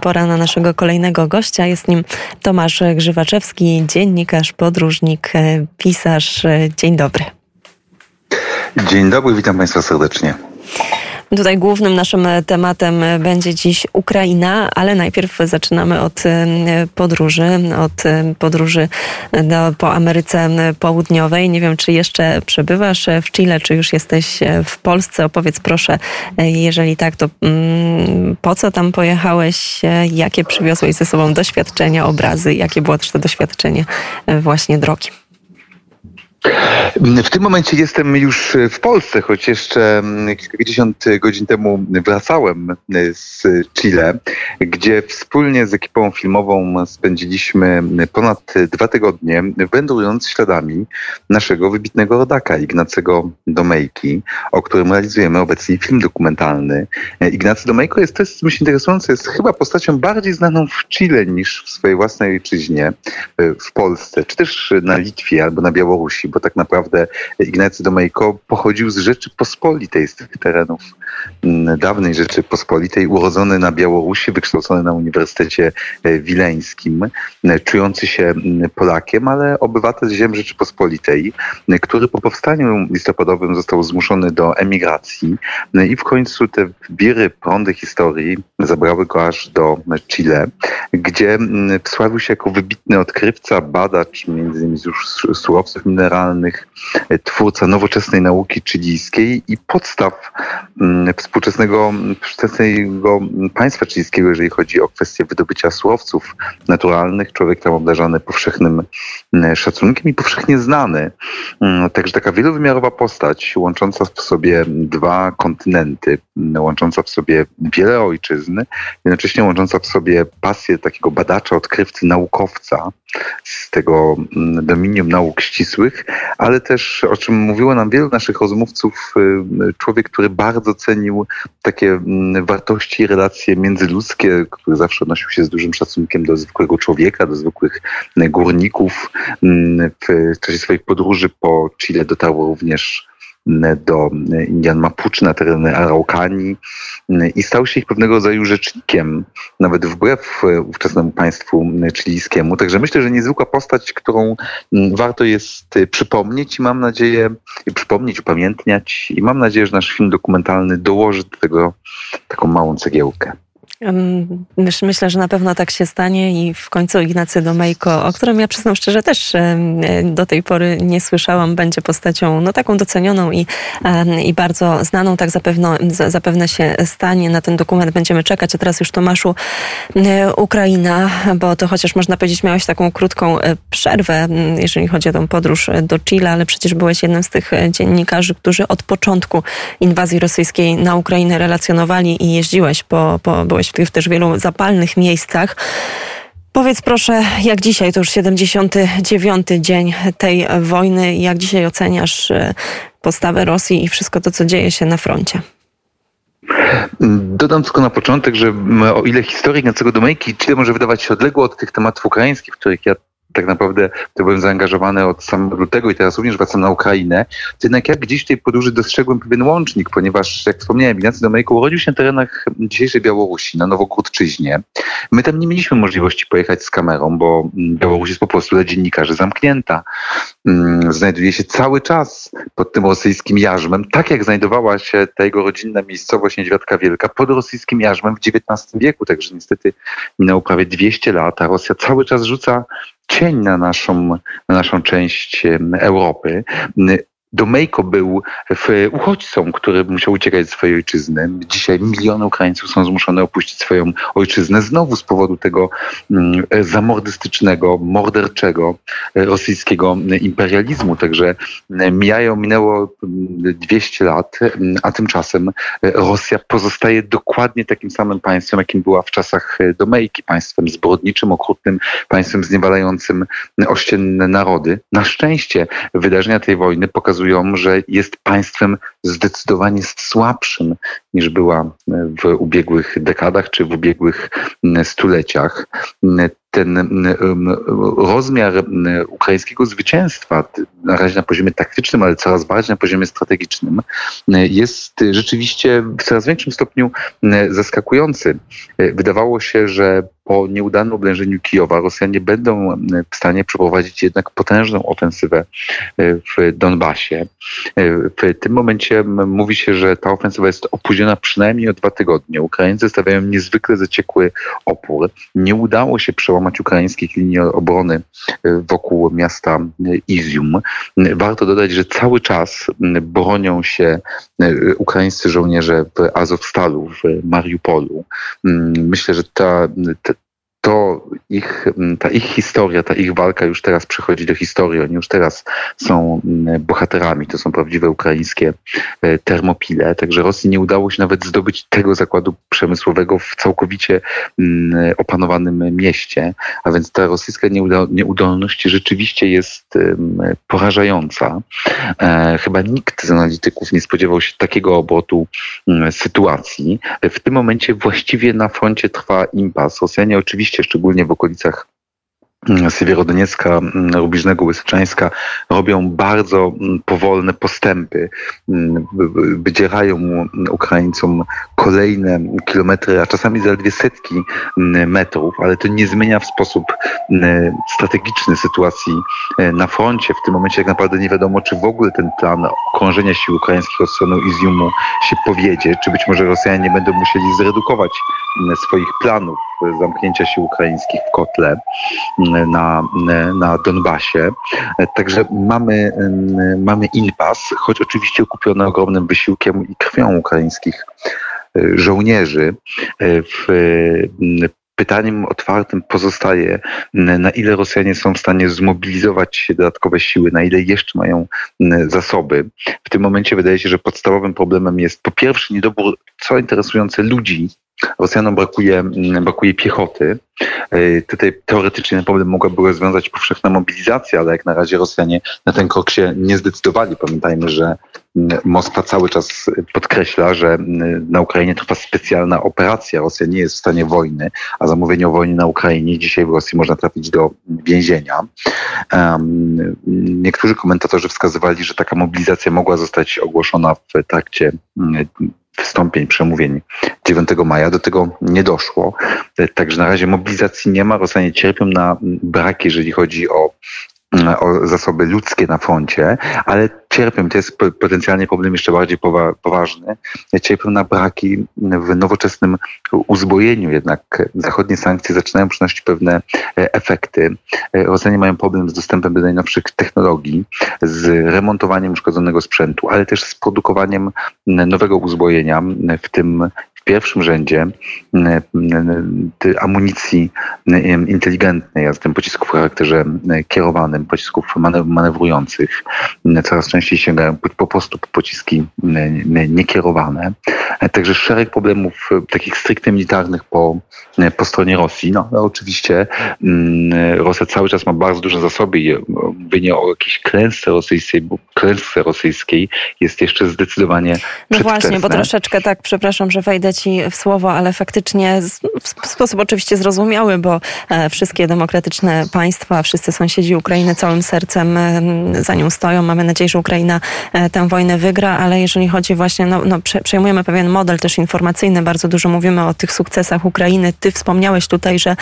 Pora na naszego kolejnego gościa. Jest nim Tomasz Grzywaczewski, dziennikarz, podróżnik, pisarz. Dzień dobry. Dzień dobry, witam Państwa serdecznie. Tutaj głównym naszym tematem będzie dziś Ukraina, ale najpierw zaczynamy od podróży, od podróży do, po Ameryce Południowej. Nie wiem, czy jeszcze przebywasz w Chile, czy już jesteś w Polsce. Opowiedz proszę, jeżeli tak, to mm, po co tam pojechałeś? Jakie przywiozłeś ze sobą doświadczenia, obrazy? Jakie było też to doświadczenie właśnie drogi? W tym momencie jestem już w Polsce, choć jeszcze mm, kilkadziesiąt godzin temu wracałem z Chile, gdzie wspólnie z ekipą filmową spędziliśmy ponad dwa tygodnie wędrując śladami naszego wybitnego rodaka Ignacego Domejki, o którym realizujemy obecnie film dokumentalny. Ignacy Domejko jest też myślę interesujący, jest chyba postacią bardziej znaną w Chile niż w swojej własnej ojczyźnie, w Polsce, czy też na Litwie albo na Białorusi, bo tak naprawdę Ignacy Domejko pochodził z Rzeczypospolitej, z tych terenów mm, dawnej Rzeczypospolitej, urodzony na Białorusi, wykształcony na Uniwersytecie e, Wileńskim, e, czujący się mm, Polakiem, ale obywatel ziem Rzeczypospolitej, e, który po powstaniu listopadowym został zmuszony do emigracji i w końcu te wiry, prądy historii zabrały go aż do Chile, gdzie mm, wsławił się jako wybitny odkrywca, badacz między innymi już surowców mineralnych, twórca nowoczesnej nauki chilijskiej i podstaw mm, współczesnego, współczesnego państwa chilijskiego, jeżeli chodzi o kwestię wydobycia surowców naturalnych. Człowiek tam obdarzony powszechnym mm, szacunkiem i powszechnie znany. Mm, także taka wielowymiarowa postać, łącząca w sobie dwa kontynenty, łącząca w sobie wiele ojczyzn, jednocześnie łącząca w sobie pasję takiego badacza, odkrywcy, naukowca z tego dominium nauk ścisłych, ale też, o czym mówiło nam wielu naszych rozmówców, y, człowiek, który bardzo cenił takie mm, wartości i relacje międzyludzkie, który zawsze odnosił się z dużym szacunkiem do zwykłego człowieka, do zwykłych górników. Mm, w czasie swoich podróży po Chile dotarło również do Indian Mapuche na tereny Araukanii i stał się ich pewnego rodzaju rzecznikiem, nawet wbrew ówczesnemu państwu chilijskiemu. Także myślę, że niezwykła postać, którą warto jest przypomnieć i mam nadzieję, przypomnieć, upamiętniać i mam nadzieję, że nasz film dokumentalny dołoży do tego taką małą cegiełkę. Myślę, że na pewno tak się stanie i w końcu Ignacy Domejko, o którym ja przyznam szczerze też do tej pory nie słyszałam, będzie postacią no taką docenioną i, i bardzo znaną, tak zapewne, zapewne się stanie. Na ten dokument będziemy czekać, a teraz już Tomaszu Ukraina, bo to chociaż można powiedzieć miałeś taką krótką e, przerwę, jeżeli chodzi o tą podróż do Chile, ale przecież byłeś jednym z tych e, dziennikarzy, którzy od początku inwazji rosyjskiej na Ukrainę relacjonowali i jeździłeś po, po byłeś byłeś w też wielu zapalnych miejscach. Powiedz proszę, jak dzisiaj, to już 79. dzień tej wojny, jak dzisiaj oceniasz e, postawę Rosji i wszystko to, co dzieje się na froncie? Dodam tylko na początek, że o ile historia Ignacego Domejki Chile może wydawać się odległa od tych tematów ukraińskich, w których ja tak naprawdę to byłem zaangażowany od samego lutego i teraz również wracam na Ukrainę, to jednak jak gdzieś w tej podróży dostrzegłem pewien łącznik, ponieważ jak wspomniałem, Ignacy Domejko urodził się na terenach dzisiejszej Białorusi, na Nowogródczyźnie. My tam nie mieliśmy możliwości pojechać z kamerą, bo Białoruś jest po prostu dla dziennikarzy zamknięta. Mm, znajduje się cały czas pod tym rosyjskim jarzmem, tak jak znajdowała się ta jego rodzinna miejscowość Niedźwiadka Wielka pod rosyjskim jarzmem w XIX wieku, także niestety minęło prawie 200 lat, a Rosja cały czas rzuca cień na naszą, na naszą część Europy. Domejko był uchodźcą, który musiał uciekać z swojej ojczyzny. Dzisiaj miliony Ukraińców są zmuszone opuścić swoją ojczyznę znowu z powodu tego mm, zamordystycznego, morderczego rosyjskiego imperializmu. Także mijają, minęło 200 lat, a tymczasem Rosja pozostaje dokładnie takim samym państwem, jakim była w czasach Domejki. Państwem zbrodniczym, okrutnym, państwem zniewalającym ościenne narody. Na szczęście wydarzenia tej wojny pokazują, pokazują, że jest państwem zdecydowanie słabszym niż była w ubiegłych dekadach czy w ubiegłych stuleciach ten rozmiar ukraińskiego zwycięstwa, na razie na poziomie taktycznym, ale coraz bardziej na poziomie strategicznym, jest rzeczywiście w coraz większym stopniu zaskakujący. Wydawało się, że po nieudanym oblężeniu Kijowa Rosjanie będą w stanie przeprowadzić jednak potężną ofensywę w Donbasie. W tym momencie mówi się, że ta ofensywa jest opóźniona przynajmniej o dwa tygodnie. Ukraińcy stawiają niezwykle zaciekły opór. Nie udało się przełamać ukraińskich linii obrony wokół miasta Izium. Warto dodać, że cały czas bronią się ukraińscy żołnierze w Azowstalu, w Mariupolu. Myślę, że ta, ta to ich, ta ich historia, ta ich walka już teraz przechodzi do historii. Oni już teraz są bohaterami. To są prawdziwe ukraińskie e, termopile. Także Rosji nie udało się nawet zdobyć tego zakładu przemysłowego w całkowicie opanowanym mieście. A więc ta rosyjska nieudolność rzeczywiście jest porażająca. E, chyba nikt z analityków nie spodziewał się takiego obrotu sytuacji. W tym momencie właściwie na froncie trwa impas. Rosjanie oczywiście szczególnie w okolicach Siewierodoniecka, mm, Rubiżnego, Łysyczańska robią bardzo mm, powolne postępy. Wydzierają Ukraińcom kolejne kilometry, a czasami zaledwie setki metrów, ale to nie zmienia w sposób strategiczny sytuacji e, na froncie. W tym momencie tak naprawdę nie wiadomo, czy w ogóle ten plan okrążenia sił ukraińskich od strony Iziumu się powiedzie, czy być może Rosjanie będą musieli zredukować swoich planów zamknięcia sił ukraińskich w kotle na, na Donbasie. Także mamy, mamy impas, choć oczywiście okupiony ogromnym wysiłkiem i krwią ukraińskich e, żołnierzy. E, w pytaniem otwartym pozostaje, na ile Rosjanie są w stanie zmobilizować dodatkowe siły, na ile jeszcze mają zasoby. W tym momencie wydaje się, że podstawowym problemem jest po pierwsze niedobór, co interesujące, ludzi Rosjanom brakuje, mm, brakuje piechoty. E, tutaj teoretycznie problem mogłaby rozwiązać powszechna mobilizacja, ale jak na razie Rosjanie na ten krok się nie zdecydowali. Pamiętajmy, że mm, Moskwa cały czas podkreśla, że mm, na Ukrainie trwa specjalna operacja. Rosja nie jest w stanie wojny, a zamówienie o wojnie na Ukrainie dzisiaj w Rosji można trafić do więzienia. Niektórzy komentatorzy wskazywali, że taka mobilizacja mogła zostać ogłoszona w trakcie wystąpień, przemówień 9 maja. Do tego nie doszło. Także na razie mobilizacji nie ma. Rosjanie cierpią na brak, jeżeli chodzi o o zasoby ludzkie na froncie, ale cierpią, to jest potencjalnie problem jeszcze bardziej poważny, cierpią na braki w nowoczesnym uzbrojeniu, jednak zachodnie sankcje zaczynają przynosić pewne e, efekty. E, Rosjanie mają problem z dostępem do najnowszych technologii, z remontowaniem uszkodzonego sprzętu, ale też z produkowaniem nowego uzbrojenia, w tym pierwszym rzędzie amunicji inteligentnej, a zatem pocisków w charakterze kierowanym, pocisków manewrujących. Coraz częściej sięgają po prostu po pociski niekierowane. Także szereg problemów takich stricte militarnych po, po stronie Rosji. No, no oczywiście Rosja cały czas ma bardzo duże zasoby i mówienie o jakiejś klęsce rosyjskiej, bo klęsce rosyjskiej jest jeszcze zdecydowanie No właśnie, bo troszeczkę tak, przepraszam, że wejdę ci w słowo, ale faktycznie w sposób oczywiście zrozumiały, bo e, wszystkie demokratyczne państwa, wszyscy sąsiedzi Ukrainy całym sercem e, za nią stoją. Mamy nadzieję, że Ukraina e, tę wojnę wygra, ale jeżeli chodzi właśnie, no, no przejmujemy pewien model też informacyjny, bardzo dużo mówimy o tych sukcesach Ukrainy. Ty wspomniałeś tutaj, że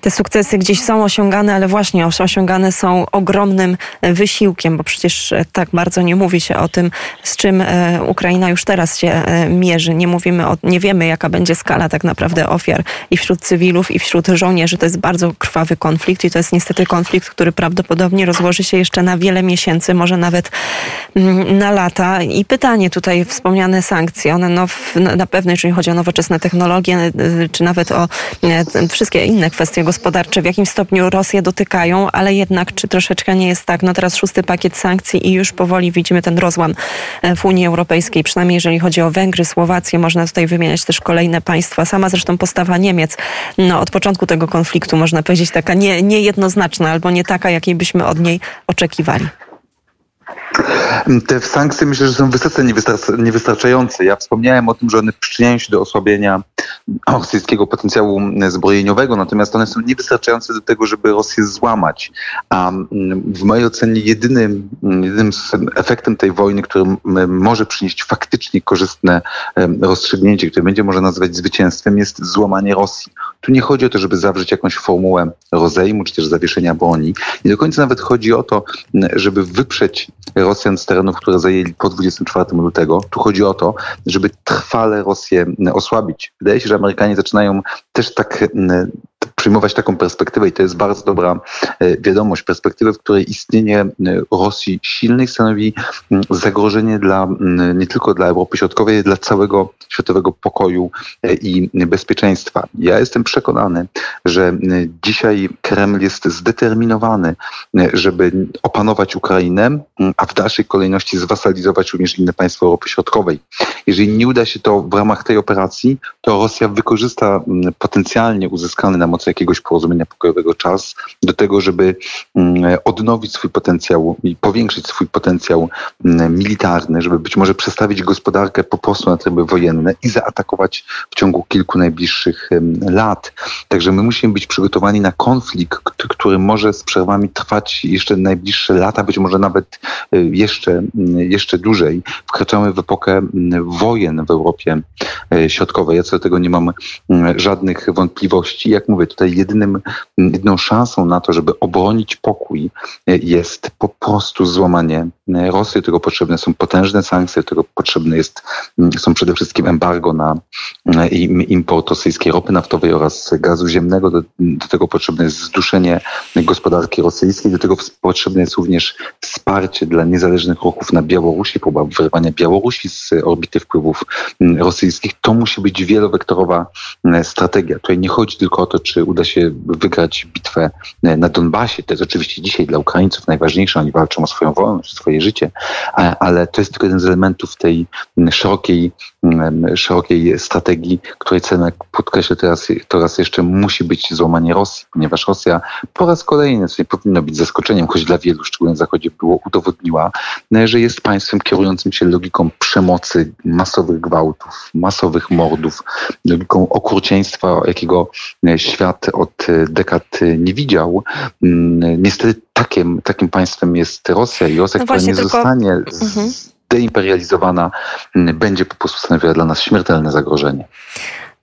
te sukcesy gdzieś są osiągane, ale właśnie osiągane są ogromnym wysiłkiem, bo przecież tak bardzo nie mówi się o tym, z czym Ukraina już teraz się mierzy. Nie mówimy o, nie wiemy, jaka będzie skala tak naprawdę ofiar i wśród cywilów, i wśród żołnierzy. To jest bardzo krwawy konflikt i to jest niestety konflikt, który prawdopodobnie rozłoży się jeszcze na wiele miesięcy, może nawet mm, na lata. I pytanie tutaj, wspomniane sankcje, one no, na pewno, jeżeli chodzi o nowoczesne technologie, y, czy nawet o y, wszystkie inne kwestie gospodarcze, w jakim stopniu Rosję dotykają, ale jednak czy troszeczkę nie jest tak, no teraz szósty pakiet sankcji i już powoli widzimy ten rozłam e, w Unii Europejskiej, przynajmniej jeżeli chodzi o Węgry, Słowację, można tutaj wymieniać też kolejne państwa. Sama zresztą postawa Niemiec no, od początku tego konfliktu, można powiedzieć, taka nie, niejednoznaczna albo nie taka, jakiej byśmy od niej oczekiwali. Te sankcje myślę, że są wysoce niewystarczające. Ja wspomniałem o tym, że one przyczyniają się do osłabienia rosyjskiego potencjału zbrojeniowego, natomiast one są niewystarczające do tego, żeby Rosję złamać. A mm, w mojej ocenie jedynym, jedynym efektem tej wojny, który może przynieść faktycznie korzystne rozstrzygnięcie, które będzie można nazwać zwycięstwem, jest złamanie Rosji. Tu nie chodzi o to, żeby zawrzeć jakąś formułę rozejmu, czy też zawieszenia broni. Nie do końca nawet chodzi o to, żeby wyprzeć Rosjan z terenów, które zajęli po 24 lutego. Tu chodzi o to, żeby trwale Rosję osłabić. Wydaje się, że Amerykanie zaczynają też tak przyjmować taką perspektywę i to jest bardzo dobra e, wiadomość, perspektywę, w której istnienie e, Rosji silnej stanowi zagrożenie dla, nie tylko dla Europy Środkowej, ale dla całego światowego pokoju e, i bezpieczeństwa. Ja jestem przekonany, że dzisiaj Kreml jest zdeterminowany, żeby opanować Ukrainę, a w dalszej kolejności zwasalizować również inne państwa Europy Środkowej. Jeżeli nie uda się to w ramach tej operacji, to Rosja wykorzysta potencjalnie uzyskany na mocy jakiegoś porozumienia pokojowego czas do tego, żeby mm, odnowić swój potencjał i powiększyć swój potencjał mm, militarny, żeby być może przestawić gospodarkę po prostu na tryby wojenne i zaatakować w ciągu kilku najbliższych lat. Także my musimy być przygotowani na konflikt, który może z przerwami trwać jeszcze najbliższe lata, być może nawet y, jeszcze, mm, jeszcze dłużej. Wkraczamy w epokę wojen w Europie y, Środkowej. Ja co do tego nie mam żadnych wątpliwości. Jak mówię, tutaj jedynym, jedyną szansą na to, żeby obronić pokój jest po prostu złamanie Rosji. Do tego potrzebne są potężne sankcje, do tego potrzebne jest, są przede wszystkim embargo na import rosyjskiej ropy naftowej oraz gazu ziemnego. Do, do tego potrzebne jest zduszenie gospodarki rosyjskiej. Do tego potrzebne jest również wsparcie dla niezależnych ruchów na Białorusi, próba wyrwania Białorusi z orbity wpływów rosyjskich. To musi być wielowektorowa strategia. Tutaj nie chodzi tylko o to, czy uda się wygrać bitwę na Donbasie. To jest oczywiście dzisiaj dla Ukraińców najważniejsze. Oni walczą o swoją wolność, swoje życie, ale to jest tylko jeden z elementów tej szerokiej, szerokiej strategii, której jak podkreślę teraz, to raz jeszcze, musi być złamanie Rosji, ponieważ Rosja po raz kolejny, co nie powinno być zaskoczeniem, choć dla wielu, szczególnie na Zachodzie, było udowodniła, że jest państwem kierującym się logiką przemocy, masowych gwałtów, masowych mordów, logiką okrucieństwa, jakiego świat od dekad nie widział. Mm, niestety takim, takim państwem jest Rosja i Rosja, no która nie tylko... zostanie mhm. zdeimperializowana, mm, będzie po prostu stanowiła dla nas śmiertelne zagrożenie.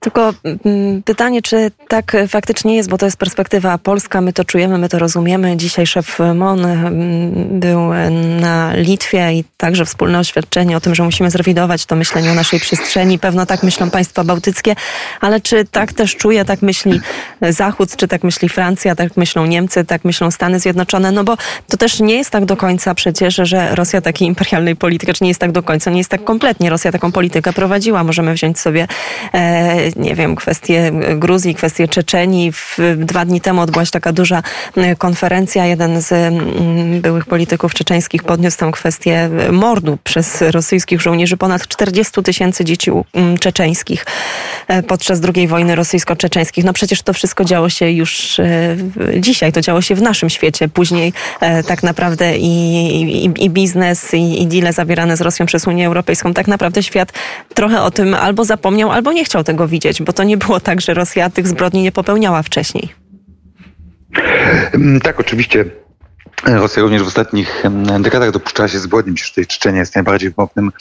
Tylko mm, pytanie, czy tak faktycznie jest, bo to jest perspektywa polska, my to czujemy, my to rozumiemy. Dzisiaj szef MON mm, był na Litwie i także wspólne oświadczenie o tym, że musimy zrewidować to myślenie o naszej przestrzeni. Pewno tak myślą państwa bałtyckie, ale czy tak też czuje, tak myśli Zachód, czy tak myśli Francja, tak myślą Niemcy, tak myślą Stany Zjednoczone? No bo to też nie jest tak do końca przecież, że Rosja takiej imperialnej polityki, czy nie jest tak do końca, nie jest tak kompletnie. Rosja taką politykę prowadziła. Możemy wziąć sobie e, nie wiem, kwestie Gruzji, kwestie Czeczenii. Dwa dni temu odbyła się taka duża e, konferencja. Jeden z mm, byłych polityków czeczeńskich podniósł tę kwestię mordu przez rosyjskich żołnierzy. Ponad 40 tysięcy dzieci mm, czeczeńskich e, podczas II wojny rosyjsko-czeczeńskich. No przecież to wszystko działo się już e, dzisiaj, to działo się w naszym świecie. Później tak naprawdę i, i, i biznes, i, i deale zawierane z Rosją przez Unię Europejską, tak naprawdę świat trochę o tym albo zapomniał, albo nie chciał tego widzieć bo to nie było tak, że Rosja tych zbrodni nie popełniała wcześniej. Mm, tak, oczywiście. Rosja również w ostatnich dekadach dopuszczała się zbrodni. Przecież tutaj Czeczenia jest najbardziej mocnym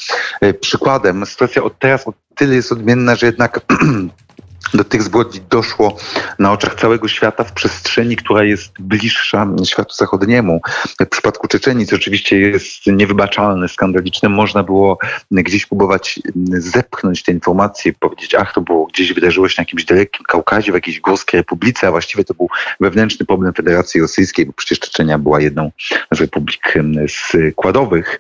e, przykładem. Sytuacja od teraz o tyle jest odmienna, że jednak do tych zbrodni doszło na oczach całego świata w przestrzeni, która jest bliższa światu zachodniemu. W przypadku Czeczenii to oczywiście jest niewybaczalne, skandaliczne. Można było gdzieś próbować zepchnąć te informacje, powiedzieć, ach, to było gdzieś wydarzyło się na jakimś dalekim Kaukazie, w jakiejś górskiej republice, a właściwie to był wewnętrzny problem Federacji Rosyjskiej, bo przecież Czeczenia była jedną z republik składowych,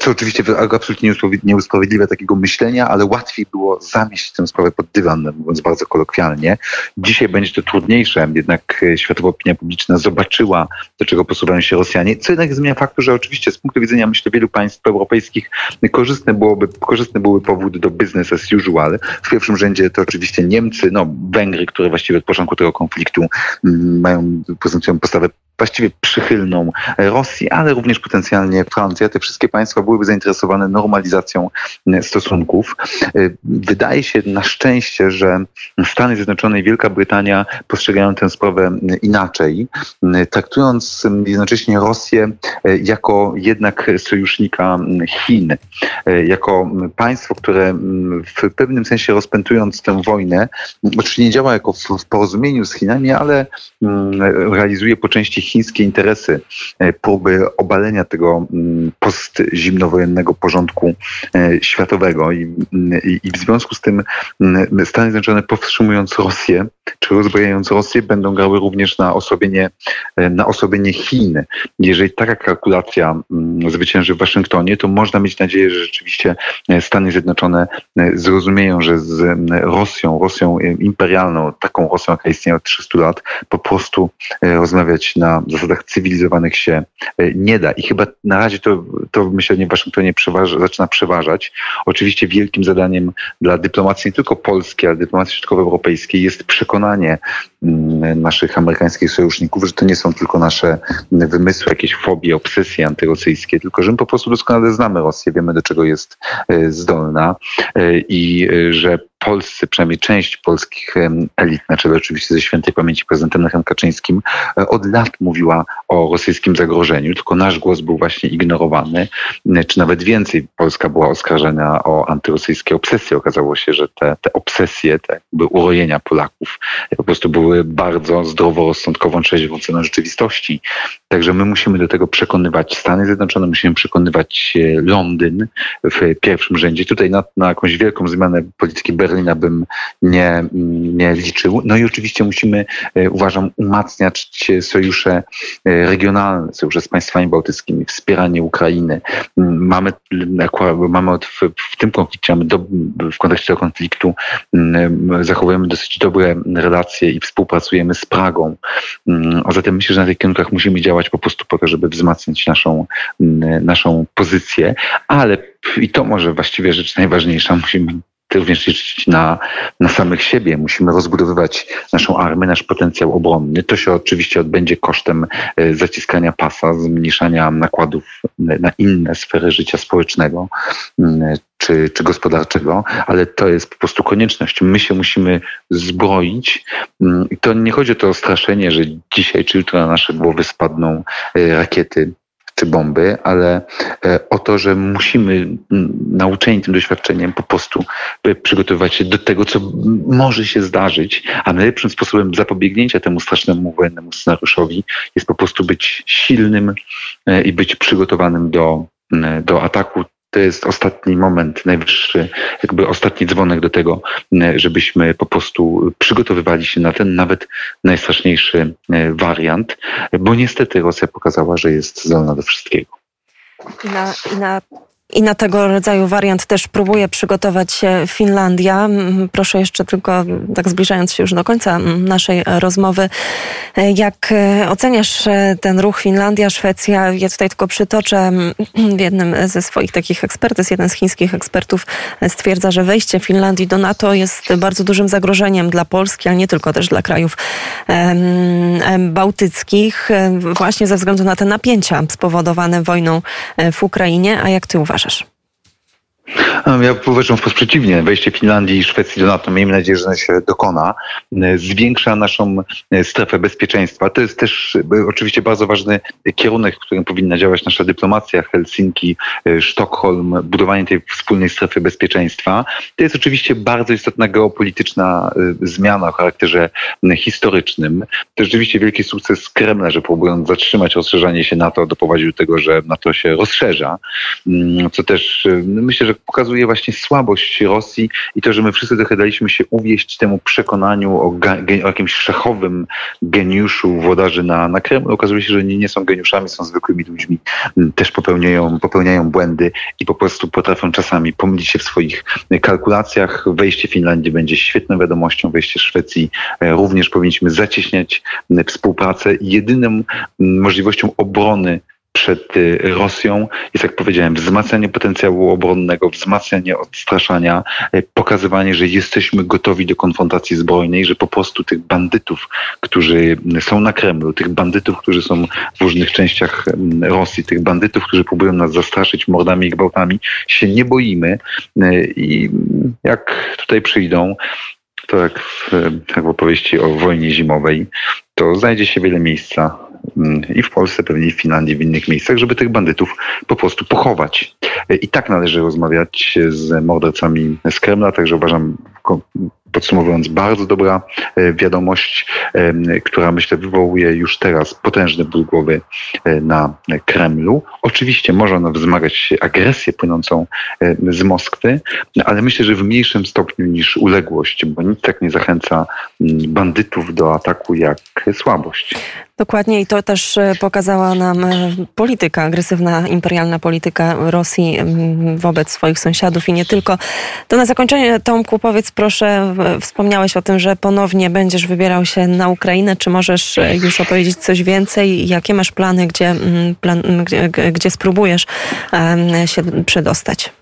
co oczywiście absolutnie nie usprawiedliwia takiego myślenia, ale łatwiej było zamieść tę sprawę pod dywan, mówiąc bardzo kolokwialnie. Dzisiaj będzie to trudniejsze, jednak e, światowa opinia publiczna zobaczyła, do czego posuwają się Rosjanie, co jednak zmienia faktu, że oczywiście z punktu widzenia, myślę, wielu państw europejskich korzystne, byłoby, korzystny byłby powód do business as usual. W pierwszym rzędzie to oczywiście Niemcy, no Węgry, które właściwie od początku tego konfliktu mm, mają, prezentują postawę właściwie przychylną Rosji, ale również potencjalnie Francja. Te wszystkie państwa byłyby zainteresowane normalizacją stosunków. Wydaje się na szczęście, że Stany Zjednoczone i Wielka Brytania postrzegają tę sprawę inaczej, traktując jednocześnie Rosję jako jednak sojusznika Chin, jako państwo, które w pewnym sensie rozpętując tę wojnę, oczywiście nie działa jako w, w porozumieniu z Chinami, ale realizuje po części chińskie interesy, e, próby obalenia tego postzimnowojennego porządku e, światowego. I, i, I, w związku z tym Stany Zjednoczone powstrzymując Rosję, czy rozbrajając Rosję, będą grały również na osłabienie, e, na osłabienie Chin. Jeżeli taka kalkulacja zwycięży w Waszyngtonie, to można mieć nadzieję, że rzeczywiście Stany Zjednoczone zrozumieją, że z Rosją, Rosją imperialną, taką Rosją, jaka istnieje od 300 lat, po prostu rozmawiać na zasadach cywilizowanych się nie da. I chyba na razie to, to myślenie w Waszyngtonie przeważa, zaczyna przeważać. Oczywiście wielkim zadaniem dla dyplomacji nie tylko polskiej, ale dyplomacji środkowoeuropejskiej jest przekonanie mm, naszych amerykańskich sojuszników, że to nie są tylko nasze wymysły, jakieś fobie, obsesje antyrosyjskie, tylko że my po prostu doskonale znamy Rosję, wiemy do czego jest e, zdolna e, i e, że polscy, przynajmniej część polskich elit, na czele oczywiście ze świętej pamięci prezydentem Lechem Kaczyńskim, od lat mówiła o rosyjskim zagrożeniu, tylko nasz głos był właśnie ignorowany, czy nawet więcej. Polska była oskarżona o antyrosyjskie obsesje. Okazało się, że te, te obsesje, te jakby urojenia Polaków po prostu były bardzo zdroworozsądkową, trzeźwą ceną rzeczywistości. Także my musimy do tego przekonywać Stany Zjednoczone, musimy przekonywać Londyn w pierwszym rzędzie. Tutaj na, na jakąś wielką zmianę polityki Berlina bym nie, nie liczył. No i oczywiście musimy, e, uważam, umacniać sojusze e, regionalne, sojusze z państwami bałtyckimi, wspieranie Ukrainy. Mm, mamy, mamy w, tym konflikcie, mamy do, w kontekście tego konfliktu mm, zachowujemy dosyć dobre relacje i współpracujemy z Pragą. Mm, a zatem myślę, że na tych kierunkach musimy działać po prostu po to, żeby wzmacniać naszą, naszą pozycję, ale i to może właściwie rzecz najważniejsza, musimy również liczyć na, na samych siebie. Musimy rozbudowywać naszą armię, nasz potencjał obronny. To się oczywiście odbędzie kosztem e, zaciskania pasa, zmniejszania nakładów na inne sfery życia społecznego czy, czy gospodarczego, ale to jest po prostu konieczność. My się musimy zbroić. I to nie chodzi o to straszenie, że dzisiaj czy jutro na nasze głowy spadną e, rakiety czy bomby, ale e, o to, że musimy nauczeni tym doświadczeniem po prostu e, przygotowywać się do tego, co może się zdarzyć, a najlepszym sposobem zapobiegnięcia temu strasznemu wojennemu scenariuszowi jest po prostu być silnym e, i być przygotowanym do, do ataku to jest ostatni moment, najwyższy, jakby ostatni dzwonek do tego, żebyśmy po prostu przygotowywali się na ten nawet najstraszniejszy e, wariant, bo niestety Rosja pokazała, że jest zdolna do wszystkiego. I na, i na i na tego rodzaju wariant też próbuje przygotować się Finlandia. Proszę jeszcze tylko, tak zbliżając się już do końca naszej rozmowy, jak e, oceniasz e, ten ruch Finlandia, Szwecja? Ja tutaj tylko przytoczę w jednym ze swoich takich ekspertyz, jeden z chińskich ekspertów stwierdza, że wejście Finlandii do NATO jest bardzo dużym zagrożeniem dla Polski, ale nie tylko też dla krajów bałtyckich, e, właśnie ze względu na te napięcia spowodowane wojną w Ukrainie. A jak ty uważasz? Uważasz? Ja uważam wprost przeciwnie. Wejście Finlandii i Szwecji do NATO, miejmy nadzieję, że się dokona, zwiększa naszą strefę bezpieczeństwa. To jest też oczywiście bardzo ważny kierunek, w którym powinna działać nasza dyplomacja, Helsinki, Sztokholm, budowanie tej wspólnej strefy bezpieczeństwa. To jest oczywiście bardzo istotna geopolityczna zmiana o charakterze historycznym. To rzeczywiście wielki sukces Kremla, że próbując zatrzymać rozszerzanie się NATO, doprowadził do tego, że NATO się rozszerza, mm, co też y, myślę, że pokazuje właśnie słabość Rosji i to, że my wszyscy trochę daliśmy się uwieść temu przekonaniu o, o jakimś szachowym geniuszu włodarzy na, na Kremlu. Okazuje się, że nie, nie są geniuszami, są zwykłymi ludźmi, mm, też popełniają, popełniają błędy i po prostu potrafią czasami pomylić się w swoich kalkulacjach. Wejście Finlandii będzie świetną wiadomością, wejście Szwecji e, również powinniśmy zacieśniać współpracę. Jedyną możliwością obrony przed Rosją. Jest, jak powiedziałem, wzmacnianie potencjału obronnego, wzmacnianie odstraszania, pokazywanie, że jesteśmy gotowi do konfrontacji zbrojnej, że po prostu tych bandytów, którzy są na Kremlu, tych bandytów, którzy są w różnych częściach Rosji, tych bandytów, którzy próbują nas zastraszyć mordami i gwałtami, się nie boimy. I jak tutaj przyjdą, to jak w, jak w opowieści o wojnie zimowej, to znajdzie się wiele miejsca. mm, i w Polsce, pewnie w Finlandii, w innych miejscach, żeby tych bandytów po prostu pochować. I tak należy rozmawiać z mordercami z Kremla, także uważam Podsumowując, bardzo dobra e, wiadomość, e, która myślę wywołuje już teraz potężny ból głowy e, na Kremlu. Oczywiście może ona wzmagać agresję płynącą z Moskwy, ale myślę, że w mniejszym stopniu niż uległość, bo nic tak nie zachęca bandytów do ataku jak słabość. Dokładnie i to też pokazała nam polityka, agresywna, imperialna polityka Rosji wobec swoich sąsiadów i nie tylko. To na zakończenie, Tomku, powiedz proszę, Wspomniałeś o tym, że ponownie będziesz wybierał się na Ukrainę. Czy możesz e, już opowiedzieć coś więcej? Jakie masz plany, gdzie, mm, plan, gdzie, gdzie spróbujesz się przedostać?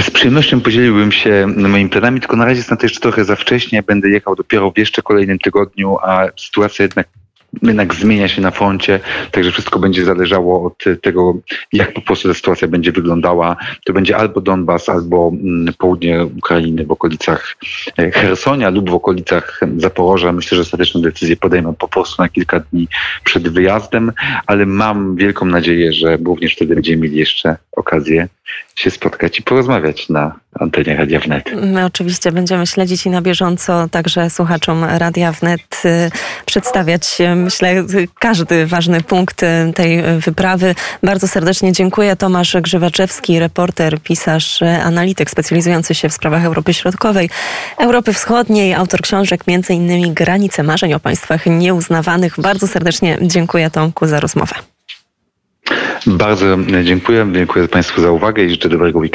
Z przyjemnością podzieliłbym się moimi planami, tylko na razie jest na to jeszcze trochę za wcześnie. Będę jechał dopiero w jeszcze kolejnym tygodniu, a sytuacja jednak jednak zmienia się na froncie, także wszystko będzie zależało od tego, jak po prostu ta sytuacja będzie wyglądała. To będzie albo Donbas, albo mm, południe Ukrainy w okolicach e, Hersonia lub w okolicach Zaporoża. Myślę, że ostateczną decyzję podejmę po prostu na kilka dni przed wyjazdem, ale mam wielką nadzieję, że również wtedy będziemy mieli jeszcze okazję się spotkać i porozmawiać na antenie Radia Wnet. My oczywiście będziemy śledzić i na bieżąco także słuchaczom Radia Wnet y, przedstawiać, myślę, każdy ważny punkt y, tej wyprawy. Bardzo serdecznie dziękuję. Tomasz Grzywaczewski, reporter, pisarz, analityk specjalizujący się w sprawach Europy Środkowej, Europy Wschodniej, autor książek między innymi Granice marzeń o państwach nieuznawanych. Bardzo serdecznie dziękuję Tomku za rozmowę. Bardzo dziękuję. Dziękuję Państwu za uwagę i życzę dobrego weekendu.